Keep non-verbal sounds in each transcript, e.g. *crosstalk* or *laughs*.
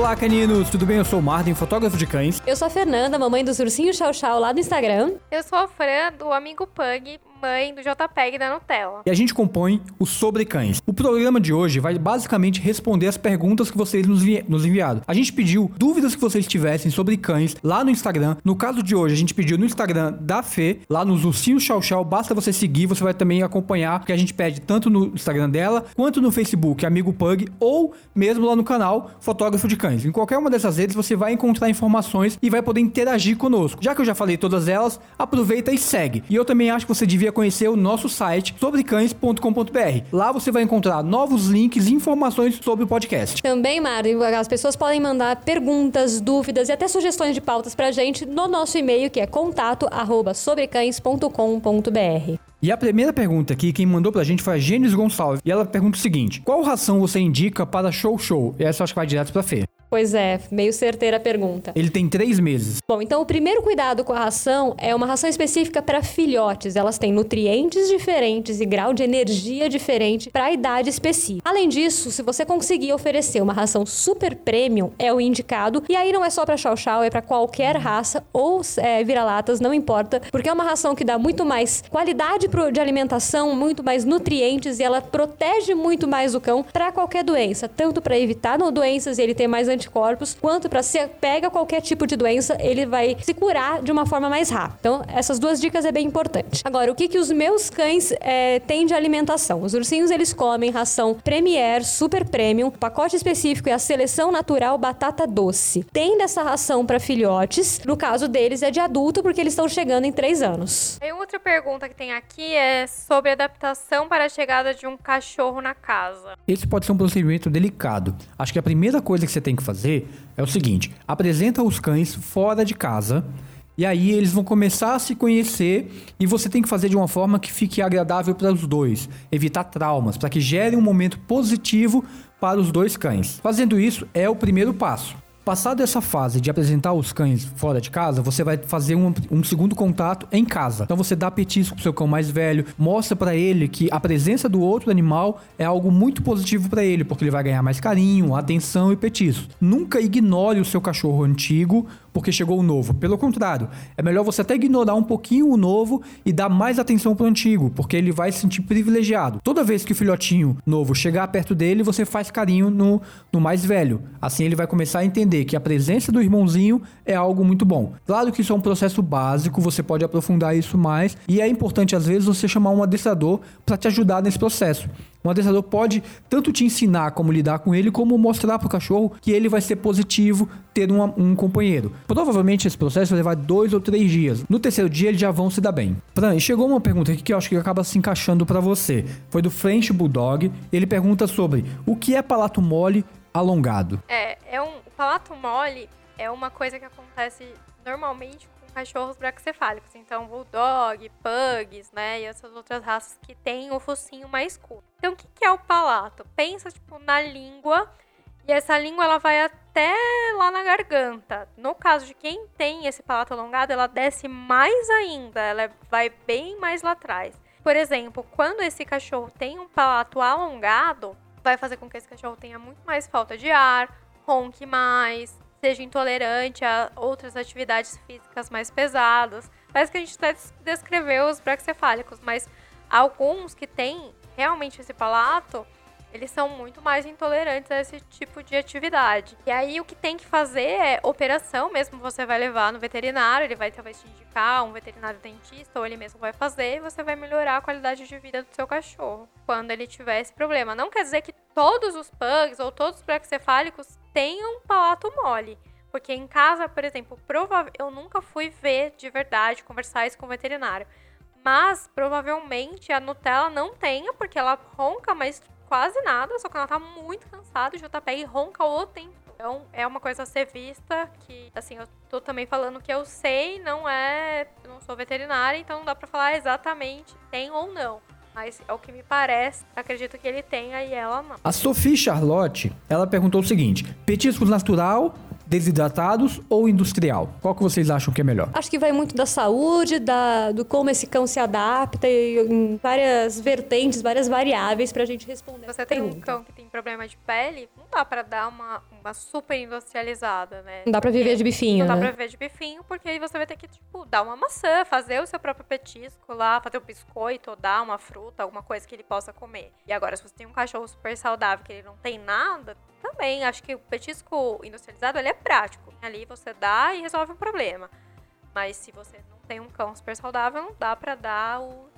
Olá, caninos! Tudo bem? Eu sou o Martin, fotógrafo de cães. Eu sou a Fernanda, mamãe dos ursinhos Chau Chau lá no Instagram. Eu sou a Fran, do Amigo Pug, mãe do JPEG da Nutella. E a gente compõe o Sobre Cães. O programa de hoje vai basicamente responder as perguntas que vocês nos, enviaram. A gente pediu dúvidas que vocês tivessem sobre cães lá no Instagram. No caso de hoje, a gente pediu no Instagram da Fê, lá nos Ursinhos Chau Chau. Basta você seguir, você vai também acompanhar, porque a gente pede tanto no Instagram dela, quanto no Facebook Amigo Pug, ou mesmo lá no canal Fotógrafo de Cães. Em qualquer uma dessas redes, você vai encontrar informações e vai poder interagir conosco. Já que eu já falei todas elas, aproveita e segue. E eu também acho que você devia conhecer o nosso site sobrecães.com.br. Lá você vai encontrar novos links e informações sobre o podcast. Também, Mário, as pessoas podem mandar perguntas, dúvidas e até sugestões de pautas pra gente no nosso e-mail que é contato@sobrecães.com.br. E a primeira pergunta aqui, quem mandou pra gente foi a Gênesis Gonçalves. E ela pergunta o seguinte: Qual ração você indica para show show? E essa eu acho que vai direto pra Fê. Pois é, meio certeira a pergunta. Ele tem três meses. Bom, então o primeiro cuidado com a ração é uma ração específica para filhotes. Elas têm nutrientes diferentes e grau de energia diferente para a idade específica. Além disso, se você conseguir oferecer uma ração super premium, é o indicado. E aí não é só para chow chow, é para qualquer raça ou é, vira-latas, não importa, porque é uma ração que dá muito mais qualidade de alimentação, muito mais nutrientes e ela protege muito mais o cão para qualquer doença, tanto para evitar doenças e ele ter mais anticorpos, quanto para se pega qualquer tipo de doença, ele vai se curar de uma forma mais rápida. Então, essas duas dicas é bem importante. Agora, o que, que os meus cães é, têm de alimentação? Os ursinhos, eles comem ração Premier, Super Premium, pacote específico é a seleção natural batata doce. Tem dessa ração para filhotes, no caso deles é de adulto, porque eles estão chegando em 3 anos. Tem outra pergunta que tem aqui é sobre adaptação para a chegada de um cachorro na casa. Esse pode ser um procedimento delicado. Acho que a primeira coisa que você tem que fazer é o seguinte: apresenta os cães fora de casa. E aí eles vão começar a se conhecer e você tem que fazer de uma forma que fique agradável para os dois, evitar traumas, para que gere um momento positivo para os dois cães. Fazendo isso é o primeiro passo. Passado essa fase de apresentar os cães fora de casa, você vai fazer um, um segundo contato em casa. Então você dá petisco pro seu cão mais velho, mostra para ele que a presença do outro animal é algo muito positivo para ele, porque ele vai ganhar mais carinho, atenção e petisco. Nunca ignore o seu cachorro antigo porque chegou o novo. Pelo contrário, é melhor você até ignorar um pouquinho o novo e dar mais atenção pro antigo, porque ele vai se sentir privilegiado. Toda vez que o filhotinho novo chegar perto dele, você faz carinho no, no mais velho. Assim ele vai começar a entender que a presença do irmãozinho é algo muito bom. Claro que isso é um processo básico, você pode aprofundar isso mais e é importante às vezes você chamar um adestrador para te ajudar nesse processo. Um adestrador pode tanto te ensinar como lidar com ele, como mostrar para o cachorro que ele vai ser positivo ter um, um companheiro. Provavelmente esse processo vai levar dois ou três dias. No terceiro dia eles já vão se dar bem. Fran, chegou uma pergunta aqui que eu acho que acaba se encaixando para você. Foi do French Bulldog. Ele pergunta sobre o que é palato mole alongado. É, é um palato mole é uma coisa que acontece normalmente cachorros braquicefálicos. Então, bulldog, pugs, né? E essas outras raças que têm o focinho mais curto. Então, o que, que é o palato? Pensa, tipo, na língua. E essa língua, ela vai até lá na garganta. No caso de quem tem esse palato alongado, ela desce mais ainda. Ela vai bem mais lá atrás. Por exemplo, quando esse cachorro tem um palato alongado, vai fazer com que esse cachorro tenha muito mais falta de ar, ronque mais, seja intolerante a outras atividades físicas mais pesadas. Parece que a gente descreveu os braxcefálicos, mas alguns que têm realmente esse palato, eles são muito mais intolerantes a esse tipo de atividade. E aí o que tem que fazer é operação mesmo, você vai levar no veterinário, ele vai talvez te indicar um veterinário dentista, ou ele mesmo vai fazer, e você vai melhorar a qualidade de vida do seu cachorro quando ele tiver esse problema. Não quer dizer que todos os pugs ou todos os braxcefálicos tenham palato mole. Porque em casa, por exemplo, provável, eu nunca fui ver de verdade, conversar isso com o veterinário. Mas provavelmente a Nutella não tenha, porque ela ronca, mas quase nada, só que ela tá muito cansada, o JPI ronca o tempo. Então é uma coisa a ser vista que, assim, eu tô também falando que eu sei, não é. Eu não sou veterinária, então não dá pra falar exatamente tem ou não. Mas é o que me parece, acredito que ele tenha e ela não. A Sophie Charlotte, ela perguntou o seguinte: petiscos natural desidratados ou industrial? Qual que vocês acham que é melhor? Acho que vai muito da saúde, da, do como esse cão se adapta e em várias vertentes, várias variáveis pra gente responder. Você tem um pergunta. cão que tem problema de pele, não dá pra dar uma, uma super industrializada, né? Não dá pra viver de bifinho, Não dá né? pra viver de bifinho, porque aí você vai ter que, tipo, dar uma maçã, fazer o seu próprio petisco lá, fazer um biscoito, ou dar uma fruta, alguma coisa que ele possa comer. E agora, se você tem um cachorro super saudável, que ele não tem nada, também acho que o petisco industrializado, ele é prático. Ali você dá e resolve o problema. Mas se você não tem um cão super saudável, não dá pra dar o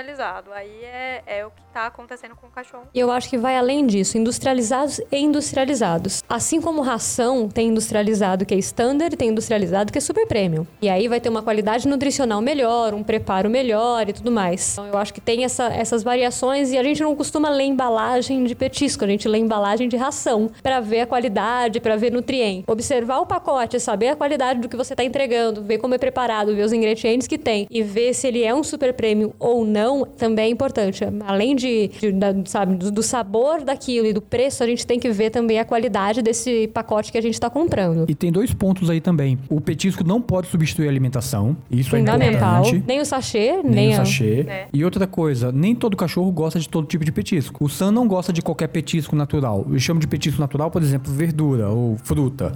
industrializado. Aí é, é o que tá acontecendo com o cachorro. E eu acho que vai além disso, industrializados e industrializados. Assim como ração tem industrializado que é standard, tem industrializado que é super premium. E aí vai ter uma qualidade nutricional melhor, um preparo melhor e tudo mais. Então eu acho que tem essa- essas variações e a gente não costuma ler embalagem de petisco, a gente lê embalagem de ração para ver a qualidade, para ver nutriente. Observar o pacote, saber a qualidade do que você está entregando, ver como é preparado, ver os ingredientes que tem e ver se ele é um super premium ou não, também é importante. Além de, de- da- sabe, do, do sabor daquilo e do preço, a gente tem que ver também a qualidade desse pacote que a gente está comprando. E tem dois pontos aí também. O petisco não pode substituir a alimentação. Isso é Fundamental. importante. Nem o sachê, Nem, nem, o sachê. É. E outra coisa, nem todo cachorro gosta de todo tipo de petisco. O Sam não gosta de qualquer petisco natural. Eu chamo de petisco natural, por exemplo, verdura ou fruta.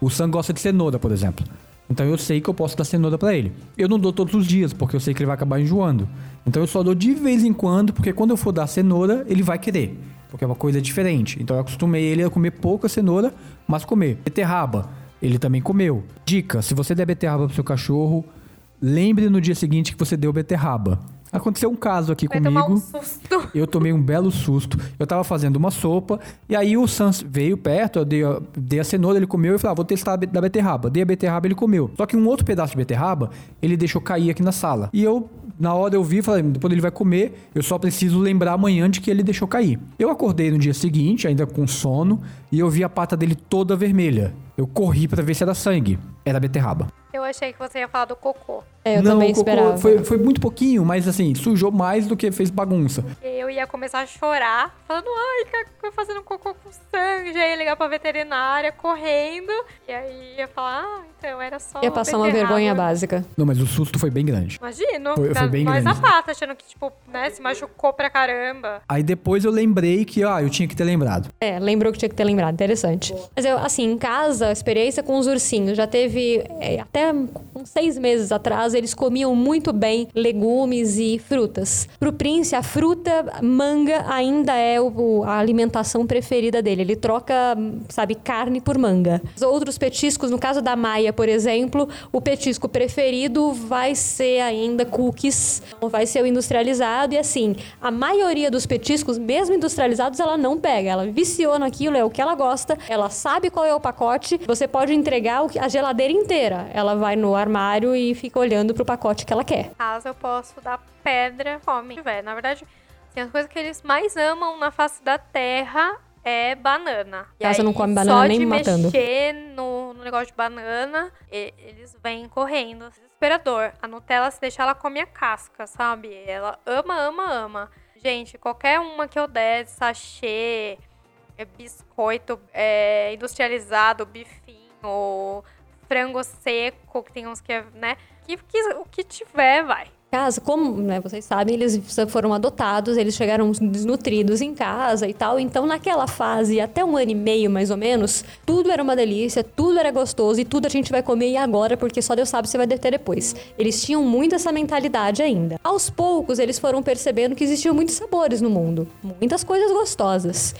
O Sam gosta de cenoura, por exemplo. Então eu sei que eu posso dar cenoura pra ele. Eu não dou todos os dias, porque eu sei que ele vai acabar enjoando. Então eu só dou de vez em quando, porque quando eu for dar cenoura, ele vai querer. Porque é uma coisa diferente. Então eu acostumei ele a comer pouca cenoura, mas comer. Beterraba, ele também comeu. Dica: se você der beterraba pro seu cachorro, lembre no dia seguinte que você deu beterraba. Aconteceu um caso aqui Vai comigo. um susto. Eu tomei um belo susto. Eu tava fazendo uma sopa e aí o Sans veio perto, eu dei a, dei a cenoura, ele comeu e falou: ah, vou testar da beterraba. Dei a beterraba, ele comeu. Só que um outro pedaço de beterraba, ele deixou cair aqui na sala. E eu, na hora eu vi, falei: depois ele vai comer, eu só preciso lembrar amanhã de que ele deixou cair. Eu acordei no dia seguinte, ainda com sono, e eu vi a pata dele toda vermelha. Eu corri pra ver se era sangue. Era beterraba. Eu achei que você ia falar do cocô. É, eu Não, também esperava. Foi, foi muito pouquinho, mas assim, sujou mais do que fez bagunça. Eu ia começar a chorar, falando, ai, fazendo cocô com sangue. Já ia ligar pra veterinária, correndo. E aí ia falar, ah, então era só. Ia passar uma vergonha básica. Não, mas o susto foi bem grande. Imagino. Foi- foi bem mais grande. a pata, achando que, tipo, né, se machucou pra caramba. Aí depois eu lembrei que, ah, eu tinha que ter lembrado. É, lembrou que tinha que ter lembrado. Interessante. Mas eu, assim, em casa, a experiência com os ursinhos já teve. é, até seis meses atrás, eles comiam muito bem legumes e frutas. Pro Prince, a fruta, manga, ainda é o- a alimentação preferida dele. Ele troca, sabe, carne por manga. Os outros petiscos, no caso da Maia, por exemplo, o petisco preferido vai ser ainda cookies, não vai ser o industrializado. E assim, a maioria dos petiscos, mesmo industrializados, ela não pega. Ela viciou naquilo, é o que ela gosta, ela sabe qual é o pacote. Você pode entregar a geladeira inteira. Ela vai no armário e fica olhando pro pacote que ela quer. Caso eu posso dar pedra, come. Se tiver. Na verdade, assim, as coisas que eles mais amam na face da terra é banana. E Casa não aí, come banana só nem de matando. mexer no, no negócio de banana, e- eles vêm correndo. Desesperador. A Nutella, se deixar, ela come a casca, sabe? Ela ama, ama, ama. Gente, qualquer uma que eu der, sachê, é, biscoito é, industrializado, bifinho, frango seco, que tem uns que é, né? Que, que- o que tiver, vai. Casa, como né, vocês sabem, eles foram adotados, eles chegaram desnutridos em casa e tal. Então, naquela fase, até um ano e meio mais ou menos, tudo era uma delícia, tudo era gostoso e tudo a gente vai comer e agora, porque só Deus sabe se vai ter depois. Eles tinham muito essa mentalidade ainda. Aos poucos, eles foram percebendo que existiam muitos sabores no mundo, muitas coisas gostosas.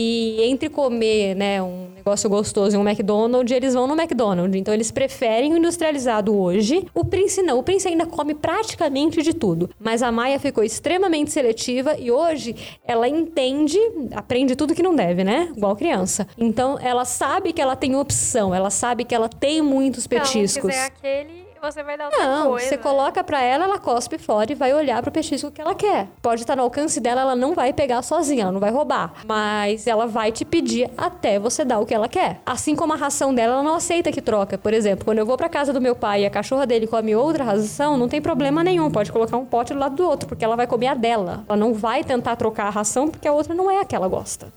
E entre comer, né, um negócio gostoso e um McDonald's, eles vão no McDonald's. Então eles preferem o industrializado hoje. O Prince não. O Prince ainda come praticamente de tudo. Mas a Maia ficou extremamente seletiva e hoje ela entende, aprende tudo que não deve, né? Igual criança. Então ela sabe que ela tem opção, ela sabe que ela tem muitos não petiscos. quiser aquele, você vai dar outra Não, coisa. você coloca pra ela, ela cospe fora e vai olhar pro petisco que ela quer. Pode estar no alcance dela, ela não vai pegar sozinha, ela não vai roubar. Mas ela vai te pedir até você dar o que ela quer. Assim como a ração dela, ela não aceita que troca. Por exemplo, quando eu vou pra casa do meu pai e a cachorra dele come outra ração, não tem problema nenhum. Pode colocar um pote do lado do outro, porque ela vai comer a dela. Ela não vai tentar trocar a ração porque a outra não é a que ela gosta.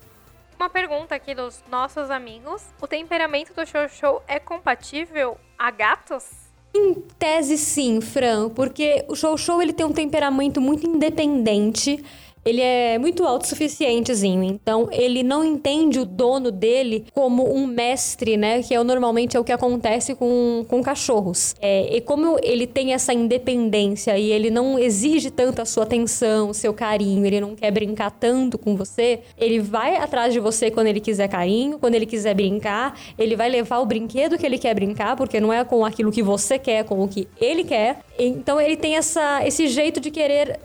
Uma pergunta aqui dos nossos amigos. O temperamento do show show é compatível a gatos? Em tese, sim, Fran, porque o show show ele tem um temperamento muito independente ele é muito autossuficientezinho, então ele não entende o dono dele como um mestre, né? Que é normalmente é o que acontece com, com cachorros. É, e como ele tem essa independência e ele não exige tanto a sua atenção, o seu carinho, ele não quer brincar tanto com você, ele vai atrás de você quando ele quiser carinho, quando ele quiser brincar, ele vai levar o brinquedo que ele quer brincar, porque não é com aquilo que você quer, com o que ele quer. Então ele tem essa, esse jeito de querer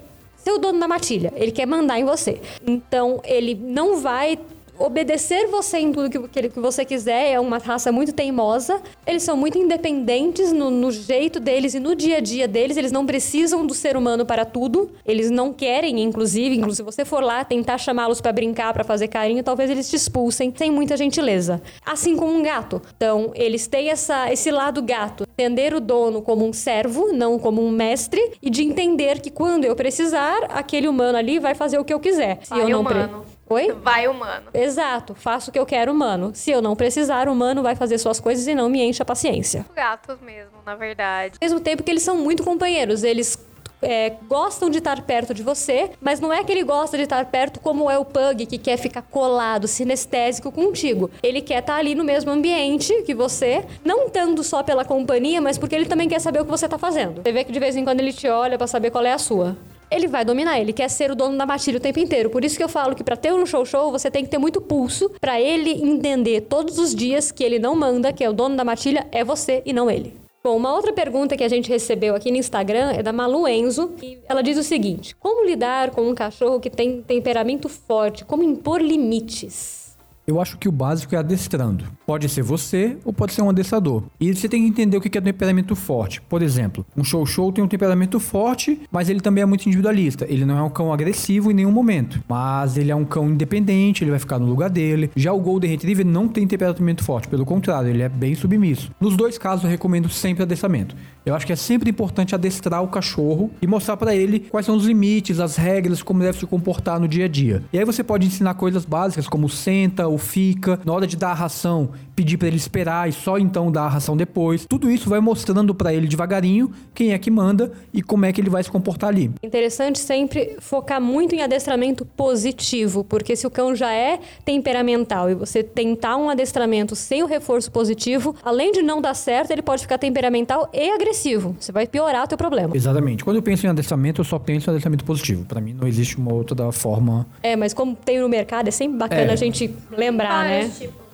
ser o dono da matilha. Ele quer mandar em você. Então, ele não vai obedecer você em tudo que, que você quiser. É uma raça muito teimosa. Eles são muito independentes no, no, jeito deles e no dia a dia deles. Eles não precisam do ser humano para tudo. Eles não querem, inclusive, inclusive se você for lá tentar chamá-los para brincar, para fazer carinho, talvez eles te expulsem sem muita gentileza. Assim como um gato. Então, eles têm essa, esse lado gato. Entender o dono como um servo, não como um mestre, e de entender que quando eu precisar, aquele humano ali vai fazer o que eu quiser. Se eu não humano. Pre... Oi? Vai humano. Exato. Faço o que eu quero humano. Se eu não precisar, o humano vai fazer suas coisas e não me enche a paciência. Gatos mesmo, na verdade. Ao mesmo tempo que eles são muito companheiros. Eles é, gostam de estar perto de você, mas não é que ele gosta de estar perto como é o pug que quer ficar colado, sinestésico contigo. Ele quer estar ali no mesmo ambiente que você, não tanto só pela companhia, mas porque ele também quer saber o que você está fazendo. Você vê que de vez em quando ele te olha para saber qual é a sua ele vai dominar, ele quer ser o dono da matilha o tempo inteiro. Por isso que eu falo que para ter um show show, você tem que ter muito pulso para ele entender todos os dias que ele não manda, que é o dono da matilha é você e não ele. Bom, uma outra pergunta que a gente recebeu aqui no Instagram é da Malu Enzo, e ela diz o seguinte: Como lidar com um cachorro que tem temperamento forte? Como impor limites? Eu acho que o básico é adestrando. Pode ser você ou pode ser um adestrador. E você tem que entender o que é temperamento forte. Por exemplo, um show show tem um temperamento forte, mas ele também é muito individualista. Ele não é um cão agressivo em nenhum momento, mas ele é um cão independente, ele vai ficar no lugar dele. Já o Golden Retriever não tem temperamento forte, pelo contrário, ele é bem submisso. Nos dois casos eu recomendo sempre adestramento. Eu acho que é sempre importante adestrar o cachorro e mostrar para ele quais são os limites, as regras, como deve se comportar no dia a dia. E aí você pode ensinar coisas básicas como senta, fica, na hora de dar a ração, pedir para ele esperar e só então dar a ração depois. Tudo isso vai mostrando para ele devagarinho quem é que manda e como é que ele vai se comportar ali. Interessante sempre focar muito em adestramento positivo, porque se o cão já é temperamental e você tentar um adestramento sem o reforço positivo, além de não dar certo, ele pode ficar temperamental e agressivo. Você vai piorar o teu problema. Exatamente. Quando eu penso em adestramento, eu só penso em adestramento positivo. Para mim não existe uma outra forma. É, mas como tem no mercado, é sempre bacana é. a gente lembrar, né? Tipos, né?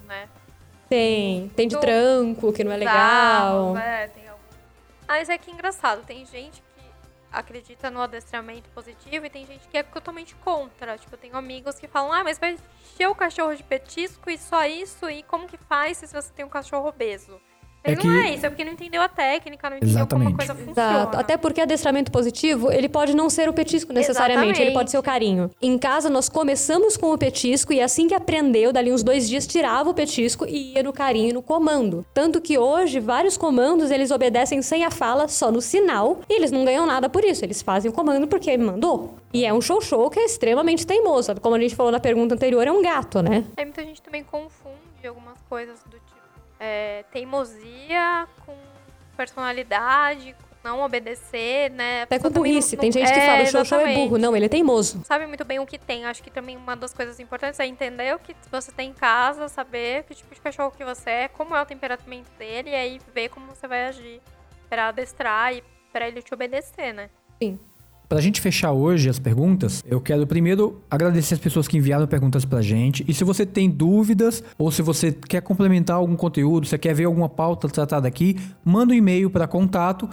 Tem. Tem de Do... tranco, que não é legal. é, tem algum. Mas é que é engraçado, tem gente que acredita no adestramento positivo e tem gente que é totalmente contra. Tipo, eu tenho amigos que falam, ah, mas vai encher o cachorro de petisco e só isso, e como que faz se você tem um cachorro obeso? É que... não é isso, é porque não entendeu a técnica, não entendeu Exatamente. como a coisa funciona. Exato. Até porque adestramento positivo, ele pode não ser o petisco necessariamente, Exatamente. ele pode ser o carinho. Em casa, nós começamos com o petisco e assim que aprendeu, dali uns dois dias, tirava o petisco e ia no carinho, no comando. Tanto que hoje, vários comandos, eles obedecem sem a fala, só no sinal, e eles não ganham nada por isso. Eles fazem o comando porque ele mandou. E é um show-show que é extremamente teimoso. Como a gente falou na pergunta anterior, é um gato, né? Aí muita gente também confunde algumas coisas do tipo é, teimosia com personalidade, com não obedecer, né? Até com burrice. Não... Tem gente que é, fala, o show é burro. Não, ele é teimoso. Sabe muito bem o que tem. Acho que também uma das coisas importantes é entender o que você tem em casa, saber que tipo de cachorro que você é, como é o temperamento dele, e aí ver como você vai agir para adestrar e para ele te obedecer, né? Sim. Para a gente fechar hoje as perguntas, eu quero primeiro agradecer as pessoas que enviaram perguntas para a gente. E se você tem dúvidas ou se você quer complementar algum conteúdo, você quer ver alguma pauta tratada aqui, manda um e-mail para contato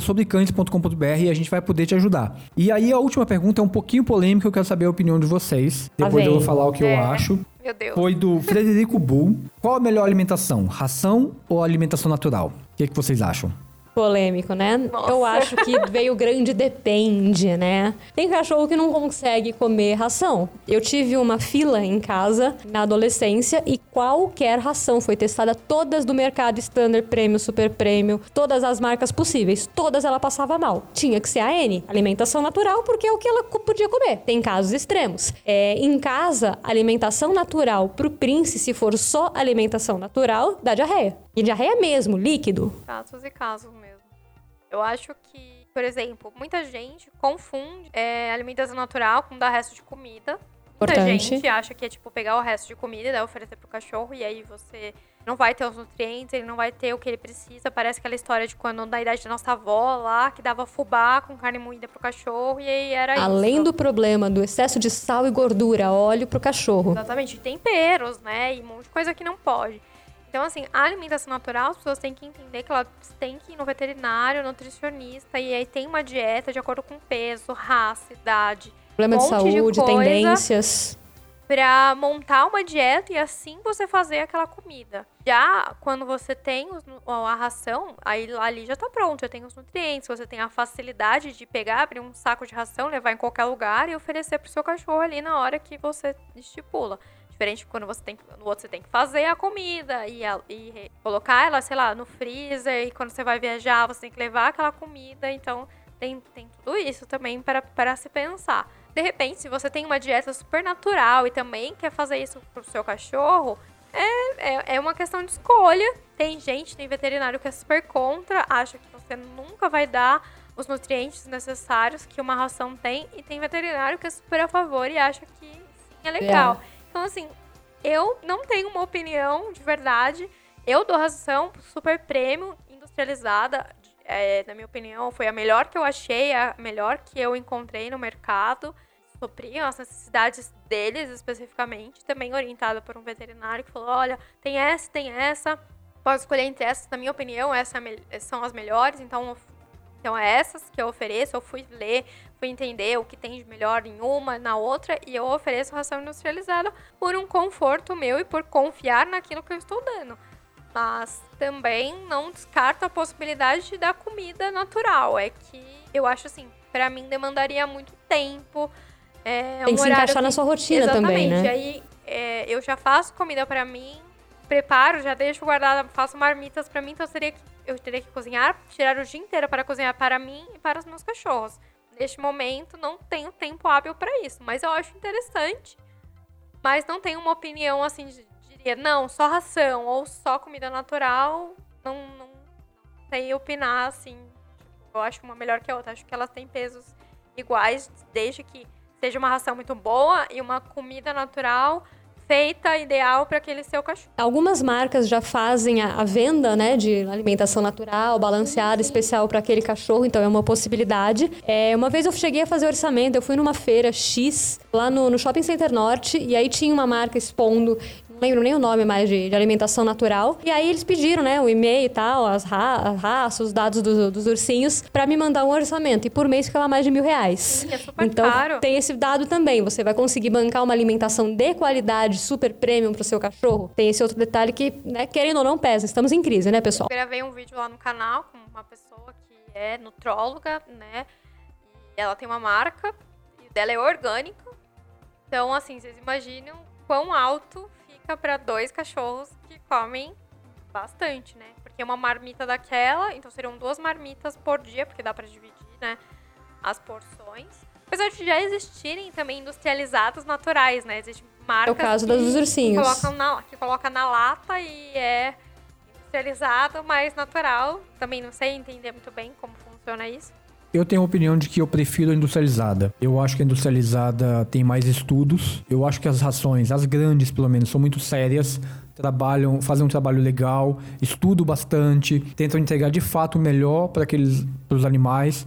sobrecanes.com.br e a gente vai poder te ajudar. E aí a última pergunta é um pouquinho polêmica, eu quero saber a opinião de vocês. Depois eu vou falar o que é. eu acho. Meu Deus. Foi do *laughs* Frederico Bull. Qual a melhor alimentação, ração ou alimentação natural? O que, é que vocês acham? Polêmico, né? Nossa. Eu acho que veio grande depende, né? Tem cachorro que não consegue comer ração. Eu tive uma fila em casa na adolescência e qualquer ração foi testada, todas do mercado standard, prêmio, super prêmio, todas as marcas possíveis, todas ela passava mal. Tinha que ser a N, alimentação natural, porque é o que ela podia comer. Tem casos extremos. É, em casa, alimentação natural pro Prince, se for só alimentação natural, dá diarreia. E diarreia mesmo, líquido. Casos e casos mesmo. Eu acho que, por exemplo, muita gente confunde é, alimentação natural com dar resto de comida. Muita Importante. gente acha que é tipo pegar o resto de comida e daí oferecer pro cachorro e aí você não vai ter os nutrientes, ele não vai ter o que ele precisa. Parece aquela história de quando da idade da nossa avó lá, que dava fubá com carne moída pro cachorro e aí era Além isso. do problema do excesso de sal e gordura, óleo pro cachorro. Exatamente, temperos, né? E um monte de coisa que não pode. Então, assim, a alimentação natural, as pessoas têm que entender que elas têm que ir no veterinário, nutricionista, e aí tem uma dieta de acordo com peso, raça, idade, Problema de monte de saúde, coisa. tendências. pra montar uma dieta e assim você fazer aquela comida. Já quando você tem os a ração, aí ali já tá pronto, já tem os nutrientes, você tem a facilidade de pegar, abrir um saco de ração, levar em qualquer lugar e oferecer pro seu cachorro ali na hora que você estipula. Diferente quando você tem que, no outro você tem que fazer a comida e, a- e colocar ela, sei lá, no freezer, e quando você vai viajar, você tem que levar aquela comida, então tem, tem tudo isso também para, para se pensar. De repente, se você tem uma dieta super natural e também quer fazer isso pro seu cachorro, é, é, é uma questão de escolha. Tem gente, tem veterinário que é super contra, acha que você nunca vai dar os nutrientes necessários que uma ração tem, e tem veterinário que é super a favor e acha que sim, é legal. Então, assim, eu não tenho uma opinião de verdade. Eu dou ração super premium, industrializada. É, na minha opinião, foi a melhor que eu achei, a melhor que eu encontrei no mercado. Supriam as necessidades deles especificamente. Também orientada por um veterinário que falou: olha, tem essa, tem essa. Pode escolher entre essas. Na minha opinião, essas são as melhores. Então, então é essas que eu ofereço. Eu fui ler, fui entender o que tem de melhor em uma, na outra, e eu ofereço ração industrializada por um conforto meu e por confiar naquilo que eu estou dando. Mas também não descarto a possibilidade de dar comida natural. É que eu acho assim, para mim demandaria muito tempo. É Tem um que se encaixar na sua rotina Exatamente. também, né? Aí é, eu já faço comida pra mim, preparo, já deixo guardada, faço marmitas pra mim, então eu teria que, eu teria que cozinhar, tirar o dia inteiro para cozinhar para mim e para os meus cachorros. Neste momento não tenho tempo hábil pra isso, mas eu acho interessante. Mas não tenho uma opinião assim, de- diria, não, só ração ou só comida natural, não, não, não sei opinar assim. Eu acho uma melhor que a outra, acho que elas têm pesos iguais, desde que seja uma ração muito boa e uma comida natural feita ideal para aquele seu cachorro. Algumas marcas já fazem a, a venda, né, de alimentação natural, balanceada, especial para aquele cachorro, então é uma possibilidade. É, uma vez eu cheguei a fazer orçamento, eu fui numa feira X lá no, no Shopping Center Norte e aí tinha uma marca expondo lembro nem o nome mais de, de alimentação natural. E aí eles pediram, né, o e-mail e tal, as, ra as raças, os dados do- dos ursinhos, para me mandar um orçamento. E por mês ficava mais de mil reais. Sim, é super então caro. tem esse dado também. Você vai conseguir bancar uma alimentação de qualidade, super premium pro seu cachorro. Tem esse outro detalhe que, né, querendo ou não, pesa. Estamos em crise, né, pessoal? Eu gravei um vídeo lá no canal com uma pessoa que é nutróloga, né? E ela tem uma marca, e dela é orgânica. Então, assim, vocês imaginam quão alto fica para dois cachorros que comem bastante, né? Porque uma marmita daquela, então seriam duas marmitas por dia, porque dá para dividir, né? As porções. Apesar de já existirem também industrializados naturais, né? Existem marcas caso que dos ursinhos. colocam na, que coloca na lata e é industrializado, mas natural. Também não sei entender muito bem como funciona isso. Eu tenho a opinião de que eu prefiro a industrializada. Eu acho que a industrializada tem mais estudos. Eu acho que as rações, as grandes pelo menos, são muito sérias. Trabalham, fazem um trabalho legal, estudam bastante, tentam entregar de fato o melhor para aqueles pros animais.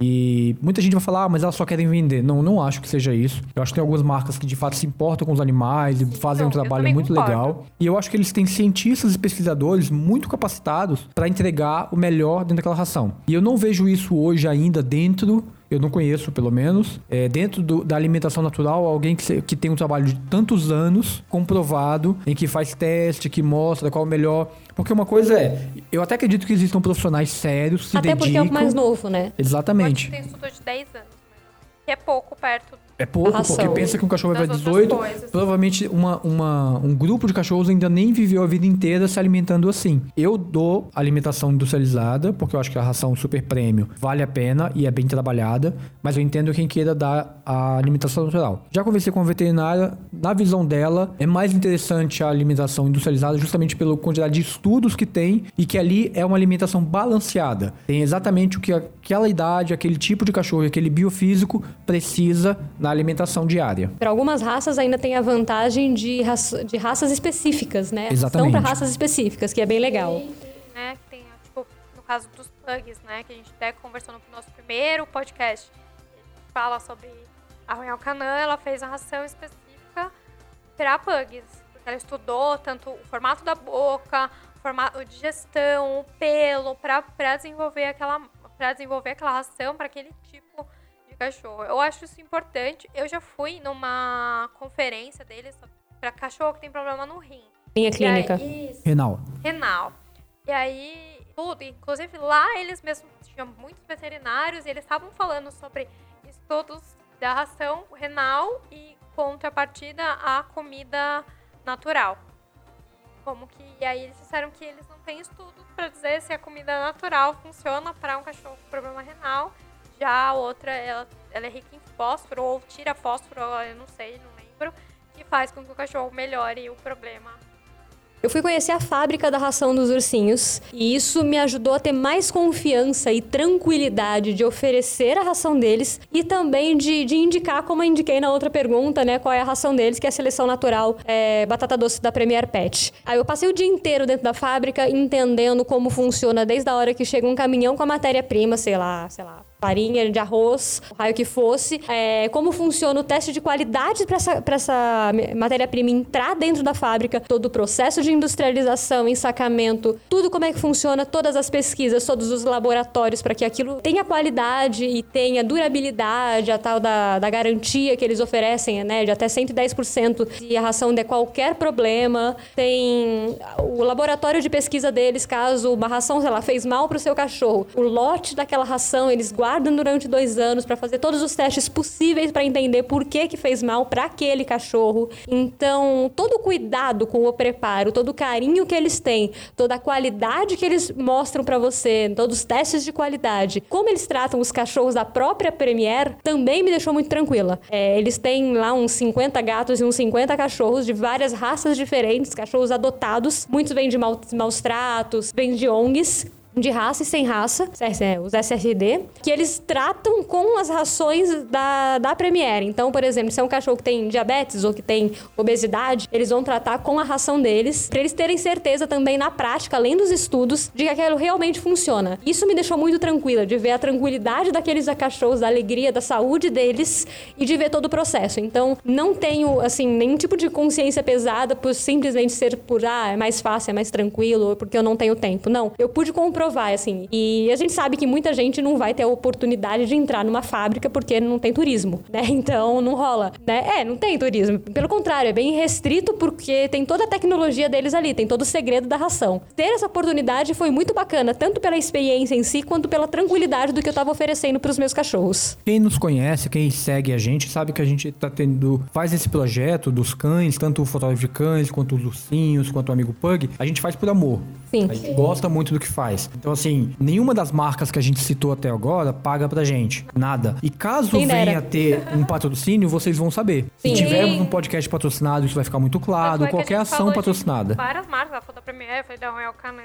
E muita gente vai falar, ah, mas elas só querem vender. Não, não acho que seja isso. Eu acho que tem algumas marcas que de fato se importam com os animais e fazem um não, eu trabalho muito concordo. legal. E eu acho que eles têm cientistas e pesquisadores muito capacitados para entregar o melhor dentro daquela ração. E eu não vejo isso hoje ainda dentro eu não conheço, pelo menos. É, dentro do- da alimentação natural, alguém que, que tem um trabalho de tantos anos, comprovado, em que faz teste, que mostra qual é o melhor. Porque uma coisa é, eu até acredito que existam profissionais sérios, se Até porque é dedicam. o mais novo, né? Pode Exatamente. ter estudo de 10 anos, mas que é pouco perto. É pouco, porque pensa que um cachorro vai Das 18, outras coisas. provavelmente uma, uma, um grupo de cachorros ainda nem viveu a vida inteira se alimentando assim. Eu dou alimentação industrializada, porque eu acho que a ração super prêmio vale a pena e é bem trabalhada, mas eu entendo quem queira dar a alimentação natural. Já conversei com a veterinária, na visão dela, é mais interessante a alimentação industrializada justamente pela quantidade de estudos que tem e que ali é uma alimentação balanceada. Tem exatamente o que aquela idade, aquele tipo de cachorro, aquele biofísico precisa na alimentação diária. Para algumas raças ainda tem a vantagem de, raça- de raças específicas, né? Exatamente. São para raças específicas, que é bem legal. né? Que tem, tipo, no caso dos pugs, né? Que a gente até conversou no nosso primeiro podcast. A gente fala sobre a Royal Canin, ela fez a ração específica para pugs. Porque ela estudou tanto o formato da boca, o formato de gestão, o pelo, para desenvolver aquela para desenvolver aquela ração para aquele tipo de cachorro. Eu acho isso importante. Eu já fui numa conferência deles para cachorro que tem problema no rim. Linha E clínica. aí- isso Renal. renal. E aí, tudo, inclusive lá eles mesmos tinham muitos veterinários e eles estavam falando sobre estudos da ração renal e contrapartida à comida natural. Como que, e aí eles disseram que eles não têm estudos para dizer se a comida natural funciona para um cachorro com problema renal. Já a outra, ela, ela é rica em fósforo ou tira fósforo, eu não sei, não lembro, que faz com que o cachorro melhore o problema Eu fui conhecer a fábrica da ração dos ursinhos e isso me ajudou a ter mais confiança e tranquilidade de oferecer a ração deles e também de, de indicar, como eu indiquei na outra pergunta, né, qual é a ração deles, que é a seleção natural é, batata doce da Premier Pet. Aí eu passei o dia inteiro dentro da fábrica entendendo como funciona desde a hora que chega um caminhão com a matéria-prima, sei lá, sei lá, farinha de arroz, raio que fosse, é, como funciona o teste de qualidade para essa, essa matéria-prima entrar dentro da fábrica, todo o processo de industrialização, ensacamento, tudo como é que funciona, todas as pesquisas, todos os laboratórios para que aquilo tenha qualidade e tenha durabilidade, a tal da, da garantia que eles oferecem, né, de até 110% se a ração der qualquer problema. Tem o laboratório de pesquisa deles, caso uma ração, sei lá, fez mal para o seu cachorro. O lote daquela ração eles guardam durante dois anos para fazer todos os testes possíveis para entender por que que fez mal para aquele cachorro. Então, todo o cuidado com o preparo, todo o carinho que eles têm, toda a qualidade que eles mostram para você, todos os testes de qualidade, como eles tratam os cachorros da própria Premier, também me deixou muito tranquila. É, eles têm lá uns 50 gatos e uns 50 cachorros de várias raças diferentes, cachorros adotados. Muitos vêm de maus tratos, vêm de ONGs de raça e sem raça, é, os SRD, que eles tratam com as rações da, da Premier. Então, por exemplo, se é um cachorro que tem diabetes ou que tem obesidade, eles vão tratar com a ração deles, para eles terem certeza também na prática, além dos estudos, de que aquilo realmente funciona. Isso me deixou muito tranquila, de ver a tranquilidade daqueles cachorros, da alegria, da saúde deles e de ver todo o processo. Então, não tenho, assim, nenhum tipo de consciência pesada por simplesmente ser por, ah, é mais fácil, é mais tranquilo, porque eu não tenho tempo. Não, eu pude comprovar provar, assim. E a gente sabe que muita gente não vai ter a oportunidade de entrar numa fábrica porque não tem turismo, né? *laughs* Então não rola, né? É, não tem turismo. Pelo contrário, é bem restrito porque tem toda a tecnologia deles ali, tem todo o segredo da ração. Ter essa oportunidade foi muito bacana, tanto pela experiência em si quanto pela tranquilidade do que eu tava oferecendo para os meus cachorros. Quem nos conhece, quem segue a gente, sabe que a gente tá tendo. faz esse projeto dos cães, tanto o fotógrafo de cães, quanto os ursinhos, quanto o amigo Pug, a gente faz por amor. Sim. A gente gosta muito do que faz. Então, assim, nenhuma das marcas que a gente citou até agora paga pra gente. Nada. E caso venha ter um patrocínio, vocês vão saber. Sim. Se tivermos um podcast patrocinado, isso vai ficar muito claro. É que a Qualquer ação falou de patrocinada. Várias marcas, ela falou da Premier, foi da Royal Canin.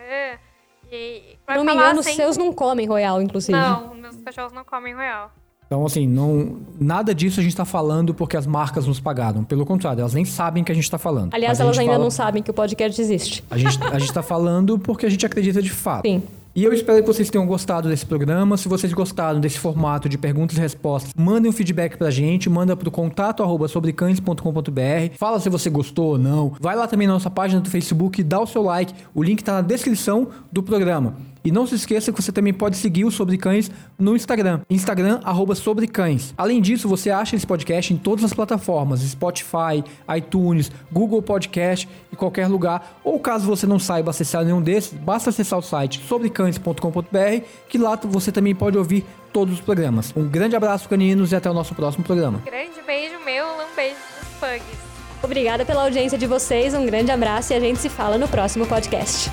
E vai não me engano, os seus não comem Royal, inclusive. Não, meus cachorros não comem Royal. Então, assim, não, nada disso a gente tá falando porque as marcas nos pagaram. Pelo contrário, elas nem sabem que a gente tá falando. Aliás, Mas a elas ainda fala- não sabem que o podcast existe. A gente, a gente tá falando porque a gente acredita de fato. Sim. E eu espero que vocês tenham gostado desse programa. Se vocês gostaram desse formato de perguntas e respostas, mandem um feedback pra gente, manda pro contato arroba sobrecães.com.br. Fala se você gostou ou não. Vai lá também na nossa página do Facebook, dá o seu like. O link tá na descrição do programa. E não se esqueça que você também pode seguir o Sobre Cães no Instagram. Instagram, arroba Sobre Cães. Além disso, você acha esse podcast em todas as plataformas. Spotify, iTunes, Google Podcast e qualquer lugar. Ou caso você não saiba acessar nenhum desses, basta acessar o site sobrecães.com.br que lá você também pode ouvir todos os programas. Um grande abraço, caninos, e até o nosso próximo programa. Grande beijo meu, um beijo dos pugs. Obrigada pela audiência de vocês, um grande abraço e a gente se fala no próximo podcast.